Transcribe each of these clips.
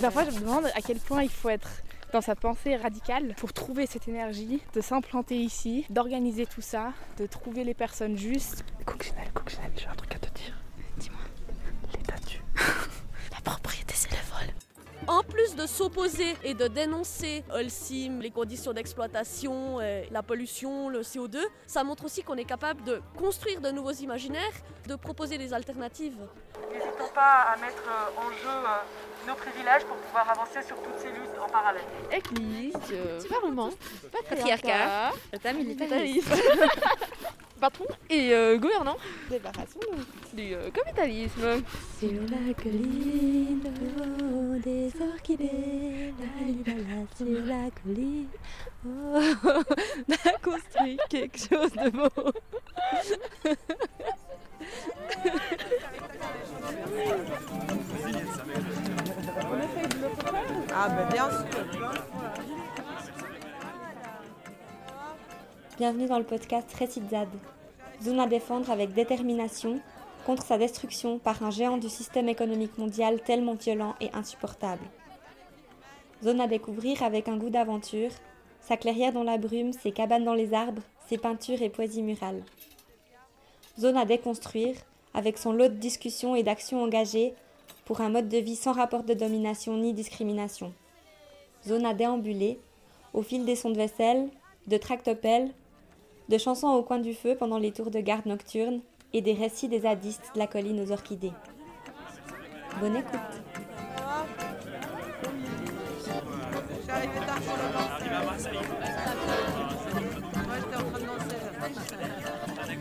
Parfois, je me demande à quel point il faut être dans sa pensée radicale pour trouver cette énergie, de s'implanter ici, d'organiser tout ça, de trouver les personnes justes. Coccinelle, Coccinelle, j'ai un truc à te dire. Dis-moi. L'État tue. La propriété, c'est le vol. En plus de s'opposer et de dénoncer Holcim, les conditions d'exploitation, euh, la pollution, le CO2, ça montre aussi qu'on est capable de construire de nouveaux imaginaires, de proposer des alternatives. N'hésitons pas à mettre euh, en jeu euh, nos privilèges pour pouvoir avancer sur toutes ces luttes en parallèle. Église, euh, parlement, Patriarcat, état militarisme. patron et euh, gouvernant. Débarrassons-nous du euh, capitalisme. Sur la colline, oh, des orchidées, la, sur la colline. Oh, on a construit quelque chose de beau. Ah sûr. Bienvenue dans le podcast Récitzade. Zone à défendre avec détermination contre sa destruction par un géant du système économique mondial tellement violent et insupportable. Zone à découvrir avec un goût d'aventure, sa clairière dans la brume, ses cabanes dans les arbres, ses peintures et poésies murales. Zone à déconstruire avec son lot de discussions et d'actions engagées pour un mode de vie sans rapport de domination ni discrimination. Zone à déambuler au fil des sons de vaisselle, de tractopelles, de chansons au coin du feu pendant les tours de garde nocturnes et des récits des zadistes de la colline aux orchidées. Bonne écoute.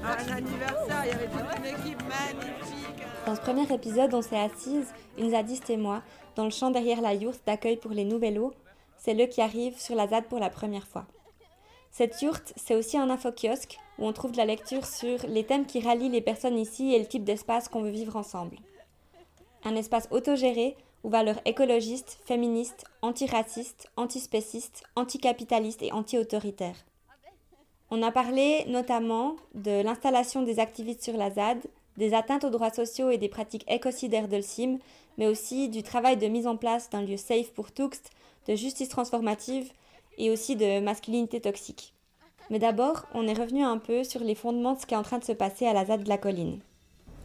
Un anniversaire, il y avait toute une équipe magnifique. Dans ce premier épisode, on s'est assises, une zadiste et moi, dans le champ derrière la yourte d'accueil pour les nouvellos. C'est le qui arrive sur la ZAD pour la première fois. Cette yourte, c'est aussi un infokiosque où on trouve de la lecture sur les thèmes qui rallient les personnes ici et le type d'espace qu'on veut vivre ensemble. Un espace autogéré aux valeurs écologistes, féministes, antiracistes, antispécistes, anticapitalistes et anti-autoritaires. On a parlé notamment de l'installation des activistes sur la ZAD, des atteintes aux droits sociaux et des pratiques écocidaires de l'CIM, mais aussi du travail de mise en place d'un lieu safe pour Tuxt, de justice transformative et aussi de masculinité toxique. Mais d'abord, on est revenu un peu sur les fondements de ce qui est en train de se passer à la ZAD de la colline.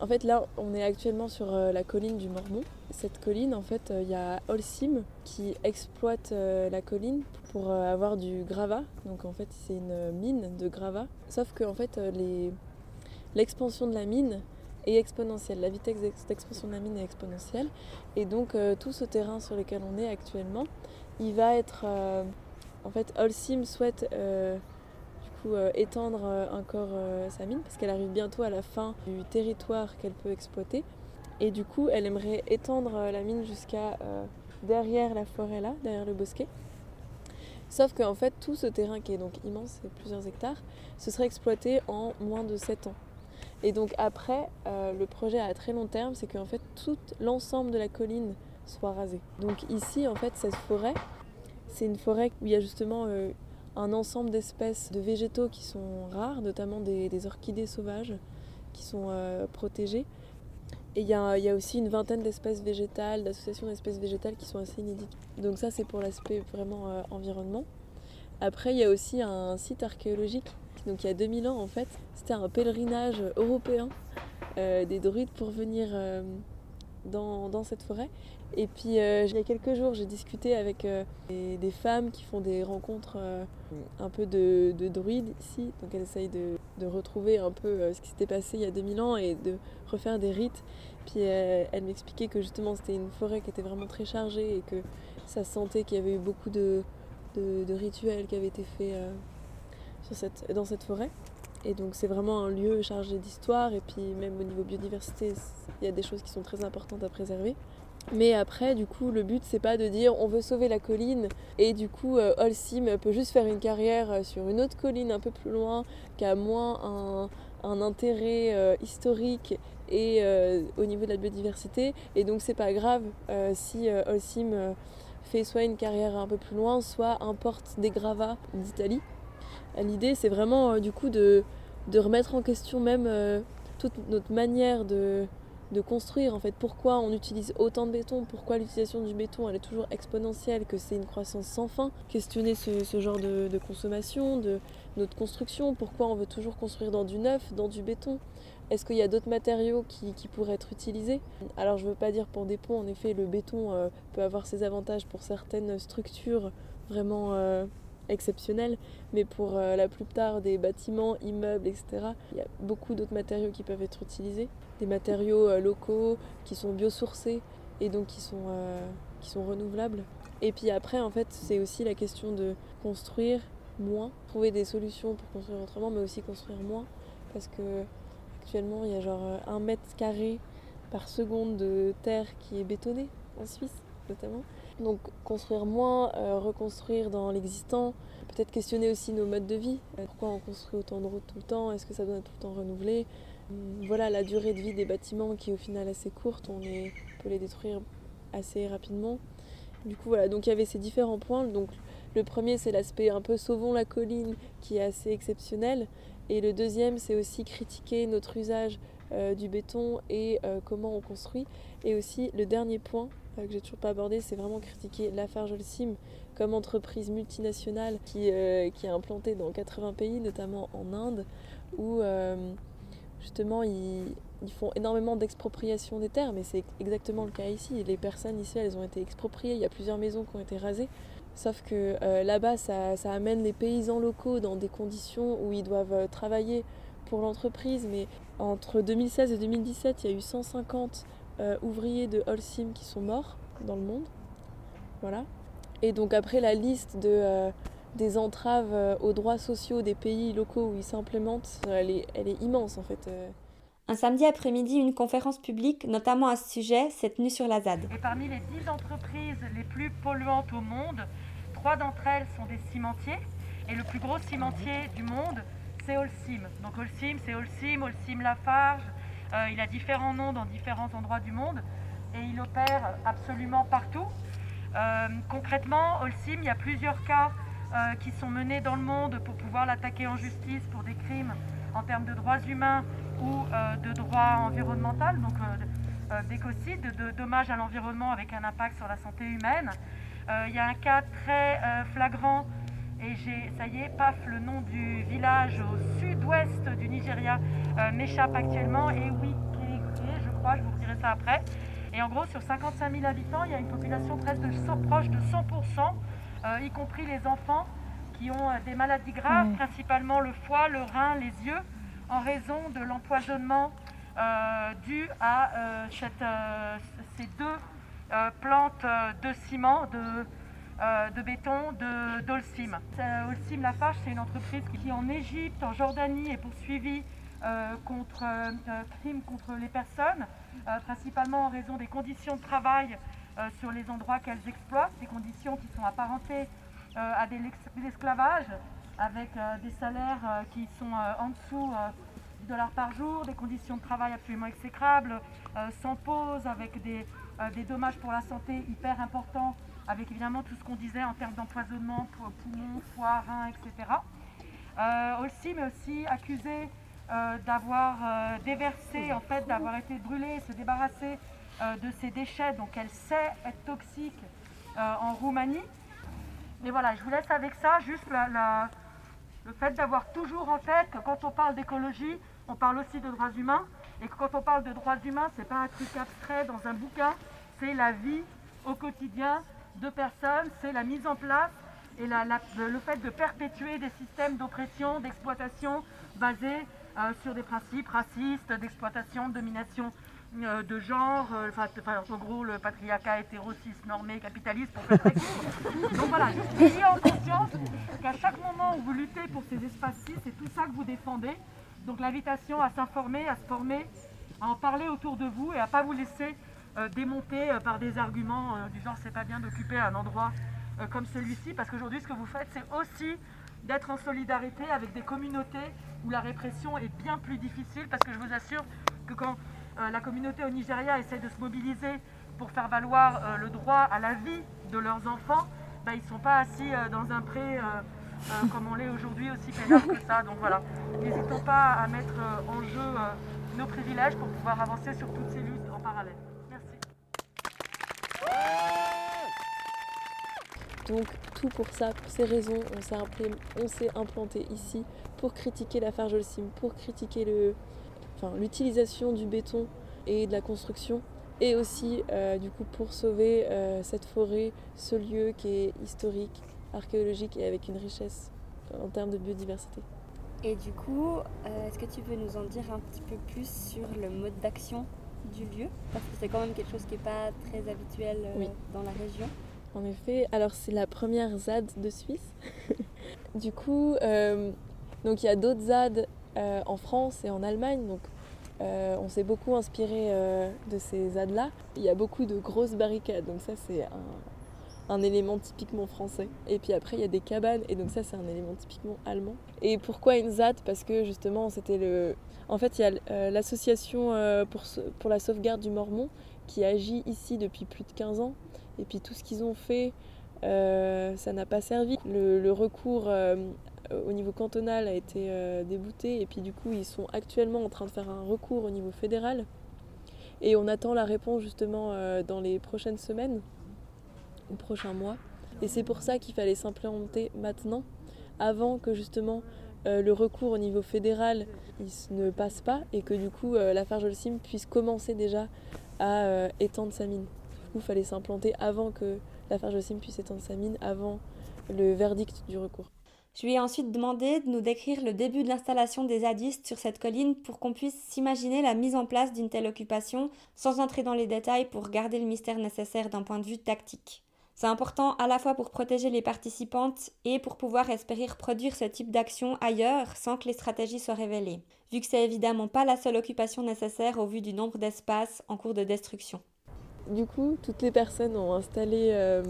En fait, là, on est actuellement sur euh, la colline du Mormon. Cette colline, en fait, euh, il y a Holcim qui exploite euh, la colline pour avoir du gravat. Donc, en fait, c'est une mine de gravat. Sauf que, en fait, l'expansion de la mine est exponentielle. La vitesse d'ex- d'expansion de la mine est exponentielle. Et donc, tout ce terrain sur lequel on est actuellement, il va être. en fait, Holcim souhaite. Euh, euh, étendre euh, encore euh, sa mine parce qu'elle arrive bientôt à la fin du territoire qu'elle peut exploiter. Et du coup, elle aimerait étendre euh, la mine jusqu'à euh, derrière la forêt là, derrière le bosquet. Sauf qu'en fait, tout ce terrain qui est donc immense, c'est plusieurs hectares, ce serait exploité en moins de 7 ans. Et donc après, euh, le projet à très long terme, c'est qu'en fait, tout l'ensemble de la colline soit rasé. Donc ici, en fait, cette forêt, c'est une forêt où il y a justement euh, un ensemble d'espèces de végétaux qui sont rares, notamment des, orchidées sauvages qui sont euh, protégées. Et il y, a- aussi une vingtaine d'espèces végétales, d'associations d'espèces végétales qui sont assez inédites. Donc ça c'est pour l'aspect vraiment euh, environnement. Après il y a aussi un site archéologique. Donc il y a 2000 ans en fait, c'était un pèlerinage européen euh, des druides pour venir dans cette forêt. Et puis euh, il y a quelques jours j'ai discuté avec euh, des, femmes qui font des rencontres euh, un peu de, de druides ici. Donc elles essayent de, retrouver un peu ce qui s'était passé il y a 2000 ans et de refaire des rites. Puis elle m'expliquait que justement c'était une forêt qui était vraiment très chargée et que ça sentait qu'il y avait eu beaucoup de, rituels qui avaient été faits dans cette forêt. Et donc c'est vraiment un lieu chargé d'histoire et puis même au niveau biodiversité, il y a des choses qui sont très importantes à préserver. Mais après, du coup, le but c'est pas de dire on veut sauver la colline et du coup euh, Holcim peut juste faire une carrière euh, sur une autre colline un peu plus loin qui a moins un, intérêt euh, historique et au niveau de la biodiversité. Et donc c'est pas grave euh, si Holcim fait soit une carrière un peu plus loin, soit importe des gravats d'Italie. L'idée c'est vraiment du coup de, remettre en question même toute notre manière de, de construire en fait. Pourquoi on utilise autant de béton Pourquoi l'utilisation du béton elle est toujours exponentielle Que c'est une croissance sans fin Questionner ce, genre de, consommation, de notre construction. Pourquoi on veut toujours construire dans du neuf, dans du béton est-ce qu'il y a d'autres matériaux qui, pourraient être utilisés? Alors je ne veux pas dire pour des ponts, en effet le béton euh, peut avoir ses avantages pour certaines structures vraiment euh, exceptionnelles, mais pour euh, la plupart des bâtiments, immeubles, etc., il y a beaucoup d'autres matériaux qui peuvent être utilisés. Des matériaux locaux qui sont biosourcés et donc qui sont, qui sont renouvelables. Et puis après, en fait, c'est aussi la question de construire moins, trouver des solutions pour construire autrement, mais aussi construire moins, parce que Actuellement, il y a genre euh, un mètre carré par seconde de terre qui est bétonnée en Suisse notamment. Donc construire moins, euh, reconstruire dans l'existant, peut-être questionner aussi nos modes de vie. Pourquoi on construit autant de routes tout le temps? Est-ce que ça doit être tout le temps renouvelé? Voilà la durée de vie des bâtiments qui est au final assez courte, on, peut les détruire assez rapidement. Du coup voilà, donc il y avait ces différents points. Le premier c'est l'aspect un peu sauvons la colline qui est assez exceptionnel. Et le deuxième, c'est aussi critiquer notre usage euh, du béton et euh, comment on construit. Et aussi, le dernier point euh, que j'ai toujours pas abordé, c'est vraiment critiquer Lafarge Holcim comme entreprise multinationale qui, qui est implantée dans 80 pays, notamment en Inde, où justement ils, font énormément d'expropriation des terres, mais c'est exactement le cas ici. Les personnes ici, elles ont été expropriées, il y a plusieurs maisons qui ont été rasées. Sauf que euh, là-bas, ça, amène les paysans locaux dans des conditions où ils doivent euh, travailler pour l'entreprise. Mais entre 2016 et 2017, il y a eu 150 euh, ouvriers de Holcim qui sont morts dans le monde. Voilà. Et donc après, la liste de, des entraves aux droits sociaux des pays locaux où ils s'implémentent, elle est, elle est immense en fait. Un samedi après-midi, une conférence publique, notamment à ce sujet, s'est tenue sur la ZAD. Et parmi les 10 entreprises les plus polluantes au monde, trois d'entre elles sont des cimentiers. Et le plus gros cimentier du monde, c'est Holcim. Donc Holcim, c'est Holcim, Holcim Lafarge. Euh, il a différents noms dans différents endroits du monde et il opère absolument partout. Euh, concrètement, Holcim, il y a plusieurs cas euh, qui sont menés dans le monde pour pouvoir l'attaquer en justice pour des crimes en termes de droits humains ou euh, de droit environnemental, donc euh, euh, d'écocide, de, dommages à l'environnement avec un impact sur la santé humaine. Il y a un cas très flagrant et j'ai, ça y est, paf, le nom du village au sud-ouest du Nigeria m'échappe actuellement. Et oui, je crois, je vous dirai ça après. Et en gros, sur 55 000 habitants, il y a une population presque de, proche de 100%, y compris les enfants qui ont des maladies graves, principalement le foie, le rein, les yeux en raison de l'empoisonnement euh, dû à euh, euh, ces deux plantes de ciment, de, béton, de d'Olsim. Olsim Lafarge, c'est une entreprise qui en Égypte, en Jordanie est poursuivie contre crimes contre les personnes, principalement en raison des conditions de travail sur les endroits qu'elles exploitent, des conditions qui sont apparentées à de l'esclavage, avec euh, des salaires euh, qui sont euh, en dessous du dollar par jour, des conditions de travail absolument exécrables, sans pause, avec des, dommages pour la santé hyper importants, avec évidemment tout ce qu'on disait en termes d'empoisonnement, poumons, foie, reins, etc. Olsim est aussi accusé d'avoir déversé, en fait, d'avoir été brûlé, se débarrasser de ces déchets, donc elle sait être toxique en Roumanie. Mais voilà, je vous laisse avec ça, juste le fait d'avoir toujours en tête que quand on parle d'écologie, on parle aussi de droits humains, et que quand on parle de droits humains, ce n'est pas un truc abstrait dans un bouquin, c'est la vie au quotidien de personnes, c'est la mise en place et le fait de perpétuer des systèmes d'oppression, d'exploitation basés euh, sur des principes racistes, d'exploitation, de domination euh, de genre, euh, enfin, en gros le patriarcat hétéro-cis normé capitaliste pour faire très court. Donc voilà, ayez en conscience qu'à chaque moment où vous luttez pour ces espaces-ci, c'est tout ça que vous défendez. Donc l'invitation à s'informer, à se former, à en parler autour de vous et à ne pas vous laisser euh, démonter par des arguments du genre c'est pas bien d'occuper un endroit comme celui-ci, parce qu'aujourd'hui ce que vous faites c'est aussi d'être en solidarité avec des communautés où la répression est bien plus difficile, parce que je vous assure que quand la communauté au Nigeria essaie de se mobiliser pour faire valoir euh, le droit à la vie de leurs enfants, bah, ils ne sont pas assis euh, dans un pré comme on l'est aujourd'hui aussi pénal que ça. Donc voilà, n'hésitons pas à mettre en jeu nos privilèges pour pouvoir avancer sur toutes ces luttes parallèle. Merci. Donc tout pour ça, pour ces raisons, on s'est implé- on s'est implanté ici pour critiquer la Farjolsim, pour critiquer le, enfin, l'utilisation du béton et de la construction, et aussi euh, du coup pour sauver euh, cette forêt, ce lieu qui est historique, archéologique et avec une richesse en termes de biodiversité. Et du coup, euh, est-ce que tu peux nous en dire un petit peu plus sur le mode d'action du lieu? Parce que c'est quand même quelque chose qui n'est pas très habituel Oui. dans la région. En effet, alors c'est la première ZAD de Suisse. du coup, donc il y a d'autres ZAD en France et en Allemagne. Donc euh, on s'est beaucoup inspiré euh, de ces ZAD-là. Il y a beaucoup de grosses barricades, donc ça c'est un, élément typiquement français. Et puis après il y a des cabanes, et donc ça c'est un élément typiquement allemand. Et pourquoi une ZAD Parce que justement c'était le... En fait il y a euh, l'association pour, la sauvegarde du Mormon qui agit ici depuis plus de 15 ans. Et puis tout ce qu'ils ont fait, ça n'a pas servi. Le, le recours au niveau cantonal a été euh, débouté et puis du coup ils sont actuellement en train de faire un recours au niveau fédéral. Et on attend la réponse justement euh, dans les prochaines semaines ou prochains mois. Et c'est pour ça qu'il fallait s'implémenter maintenant, avant que justement euh, le recours au niveau fédéral il ne passe pas et que du coup euh, la Farjolsim puisse commencer déjà à euh, étendre sa mine. Du coup, il fallait s'implanter avant que la Farjolsim puisse étendre sa mine, avant le verdict du recours. Je lui ai ensuite demandé de nous décrire le début de l'installation des zadistes sur cette colline pour qu'on puisse s'imaginer la mise en place d'une telle occupation sans entrer dans les détails pour garder le mystère nécessaire d'un point de vue tactique. C'est important à la fois pour protéger les participantes et pour pouvoir espérer reproduire ce type d'action ailleurs sans que les stratégies soient révélées, vu que c'est évidemment pas la seule occupation nécessaire au vu du nombre d'espaces en cours de destruction. Du coup, toutes les personnes ont installé, euh,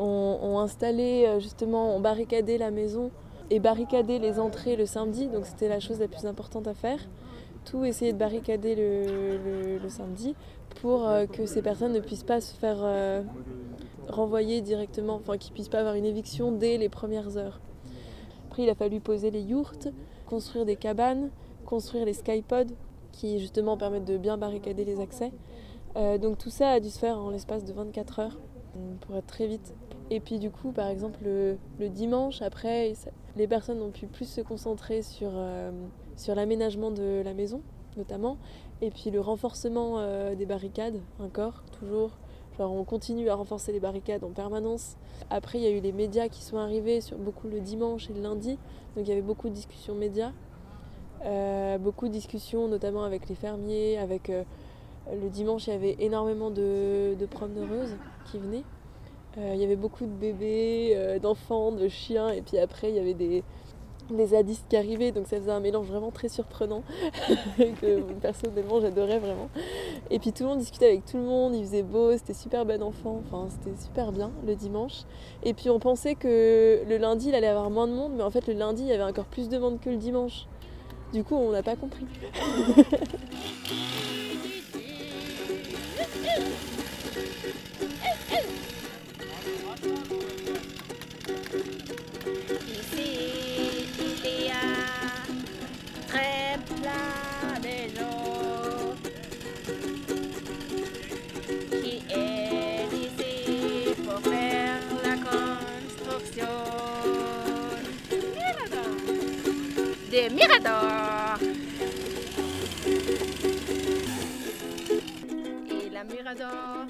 ont, installé euh, justement, ont barricadé la maison et barricadé les entrées le samedi, donc c'était la chose la plus importante à faire. Tout essayer de barricader le, samedi pour euh, que ces personnes ne puissent pas se faire euh, renvoyer directement, enfin qu'ils puissent pas avoir une éviction dès les premières heures. Après, il a fallu poser les yourtes, construire des cabanes, construire les skypods qui justement permettent de bien barricader les accès. Donc tout ça a dû se faire en l'espace de 24 heures pour être très vite. Et puis du coup, par exemple, le, dimanche, après, les personnes ont pu plus se concentrer sur, euh, sur l'aménagement de la maison, notamment, et puis le renforcement euh, des barricades, encore, toujours. Genre on continue à renforcer les barricades en permanence. Après, il y a eu les médias qui sont arrivés sur beaucoup le dimanche et le lundi, donc il y avait beaucoup de discussions médias. Euh, beaucoup de discussions, notamment avec les fermiers, avec le dimanche, il y avait énormément de, de promeneuses qui venaient. Euh, il y avait beaucoup de bébés, euh, d'enfants, de chiens, et puis après, il y avait des, des zadistes qui arrivaient, donc ça faisait un mélange vraiment très surprenant, que personnellement j'adorais vraiment. Et puis tout le monde discutait avec tout le monde, il faisait beau, c'était super bon enfant, enfin c'était super bien le dimanche. Et puis on pensait que le lundi il allait avoir moins de monde, mais en fait le lundi il y avait encore plus de monde que le dimanche. Du coup on n'a pas compris. des miradors. Et la mirador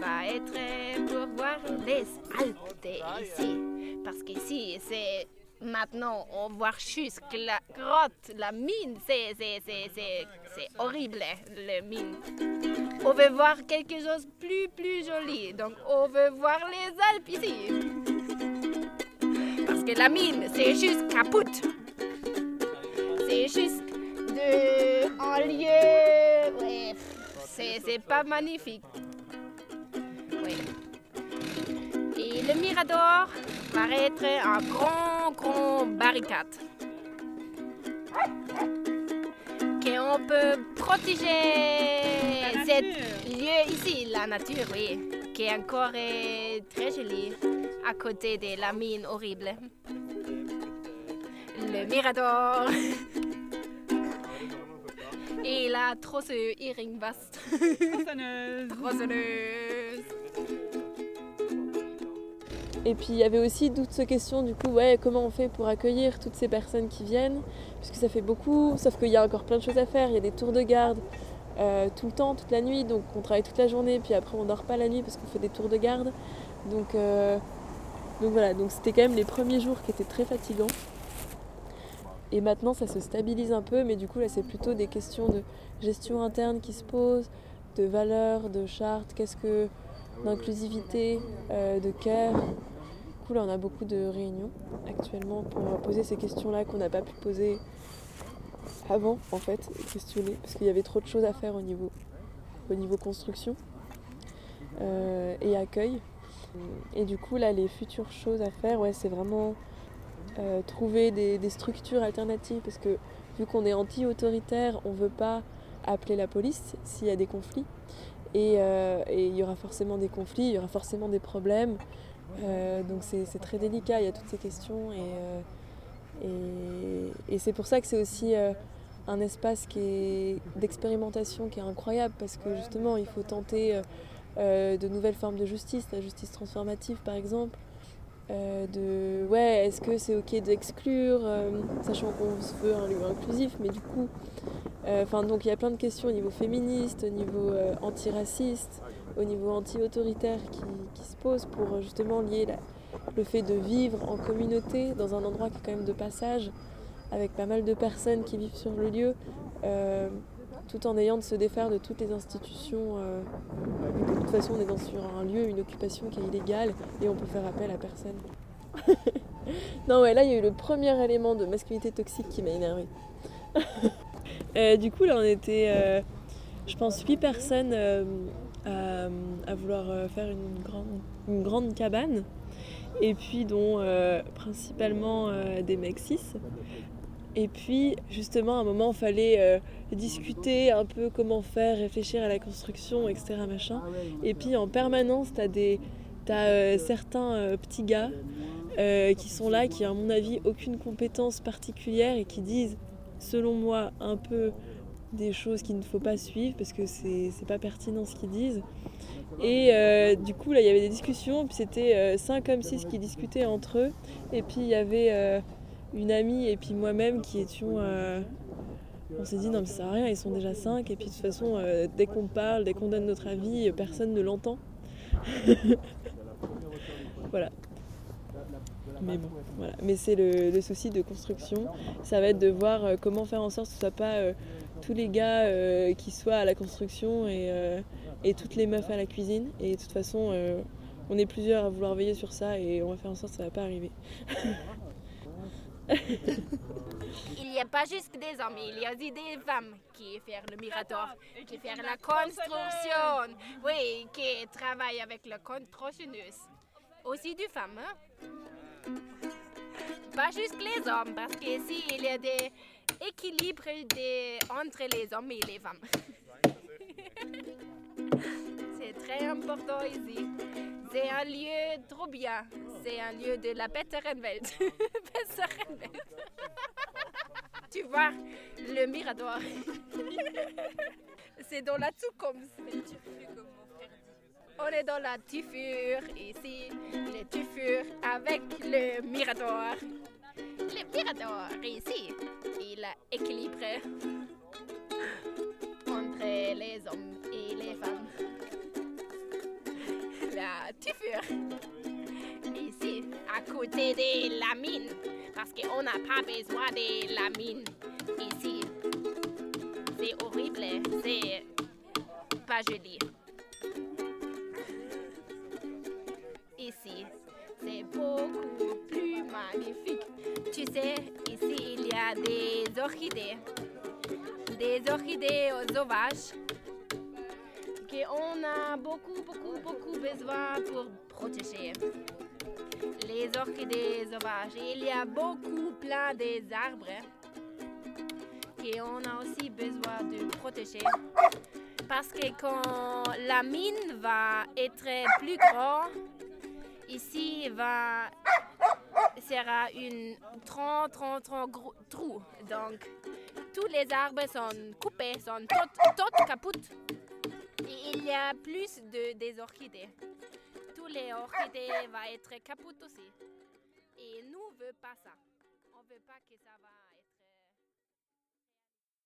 va être pour voir les Alpes ici. Parce qu'ici, c'est maintenant, on voit juste la grotte, la mine, c'est, c'est, c'est, c'est, horrible, la mine. On veut voir quelque chose de plus, plus joli. Donc, on veut voir les Alpes ici. Parce que la mine, c'est juste capote. C'est juste de, un lieu. Ouais, c'est, c'est pas magnifique. Et le mirador va être un grand, grand barricade. Qu'on peut protéger ce lieu ici, la nature, oui, qui est encore euh, très joli à côté de la mine horrible. Le mirador Et la trosse Iringbast. Tronçonneuse. Tronçonneuse. Et puis il y avait aussi toute cette question du coup, ouais, comment on fait pour accueillir toutes ces personnes qui viennent? Puisque ça fait beaucoup, sauf qu'il y a encore plein de choses à faire. Il y a des tours de garde euh, tout le temps, toute la nuit, donc on travaille toute la journée, puis après on dort pas la nuit parce qu'on fait des tours de garde. Donc, euh, donc voilà, donc c'était quand même les premiers jours qui étaient très fatigants. Et maintenant ça se stabilise un peu, mais du coup là c'est plutôt des questions de gestion interne qui se posent, de valeurs, de chartes, qu'est-ce que d'inclusivité, euh, de care. Du coup, là, on a beaucoup de réunions actuellement pour poser ces questions-là qu'on n'a pas pu poser avant, en fait, questionner, parce qu'il y avait trop de choses à faire au niveau, au niveau construction euh, et accueil. Et du coup, là, les futures choses à faire, ouais, c'est vraiment euh, trouver des, structures alternatives, parce que vu qu'on est anti-autoritaire, on ne veut pas appeler la police s'il y a des conflits. Et, euh, et il y aura forcément des conflits, il y aura forcément des problèmes. Euh, donc c'est très délicat, il y a toutes ces questions. Et, et, c'est pour ça que c'est aussi un espace d'expérimentation qui est incroyable parce que justement il faut tenter de nouvelles formes de justice, la justice transformative par exemple. Euh, de ouais, est-ce que c'est ok d'exclure, euh, sachant qu'on se veut un lieu inclusif, mais du coup, euh, enfin donc il y a plein de questions au niveau féministe, au niveau antiraciste, au niveau anti-autoritaire qui, se posent pour justement lier le fait de vivre en communauté dans un endroit qui est quand même de passage, avec pas mal de personnes qui vivent sur le lieu, tout en ayant de se défaire de toutes les institutions. euh, de toute façon, on est dans, sur un lieu, une occupation qui est illégale et on peut faire appel à personne. non, ouais, là, il y a eu le premier élément de masculinité toxique qui m'a énervé. du coup, là, on était, euh, je pense, huit personnes euh, à, vouloir euh, faire une grande, une grande cabane, et puis dont euh, principalement euh, des mecs cis. Et puis, justement, à un moment, il fallait euh, discuter un peu comment faire, réfléchir à la construction, etc. Et puis, en permanence, tu as, des, t'as, euh, certains euh, petits gars euh, qui sont là, qui, à mon avis, aucune compétence particulière et qui disent, selon moi, un peu des choses qu'il ne faut pas suivre parce que c'est pas pertinent ce qu'ils disent. Et euh, du coup, là, il y avait des discussions, puis c'était 5 comme 6 qui discutaient entre eux. Et puis, il y avait euh, une amie et puis moi-même qui étions. euh, on s'est dit, non, mais ça sert à rien, ils sont déjà 5. Et puis, de toute façon, euh, dès qu'on parle, dès qu'on donne notre avis, euh, personne ne l'entend. voilà. Mais bon, voilà. Mais c'est le, souci de construction. Ça va être de voir comment faire en sorte que ce soit pas tous les gars qui soient à la construction et, toutes les meufs à la cuisine. Et de toute façon, on est plusieurs à vouloir veiller sur ça et on va faire en sorte que ça va pas arriver. Il n'y a pas juste des hommes, il y a aussi des femmes qui font le mirador, qui font la construction, oui, qui travaillent avec la constructionneuse. Aussi des femmes, hein? Pas juste les hommes, parce qu'ici il y a des équilibres des- entre les hommes et les femmes. C'est très important ici. C'est un lieu trop bien. C'est un lieu de la Betterenwelt. Betterenwelt. tu vois, le mirador. C'est dans la Zukunft. On est dans la Tufur ici. Le Tufur avec le mirador. Le mirador ici, il est équilibré Ici, à côté de la mine, parce qu'on n'a pas besoin de la mine ici. C'est horrible, c'est pas joli. Ici, c'est beaucoup plus magnifique. Tu sais, ici, il y a des orchidées. Des orchidées sauvages qu'on a beaucoup, beaucoup, beaucoup besoin pour protéger. Les orchidées sauvages, il y a beaucoup plein des arbres qu'on a aussi besoin de protéger. Parce que quand la mine va être plus grande, ici va sera une 30, 30, 30 gros trous. Donc, tous les arbres sont coupés, sont toutes capoutes. Et il y a plus de, des orchidées. Tous les orchidées vont être capoutes aussi. Et nous ne voulons pas ça. On veut pas que ça va.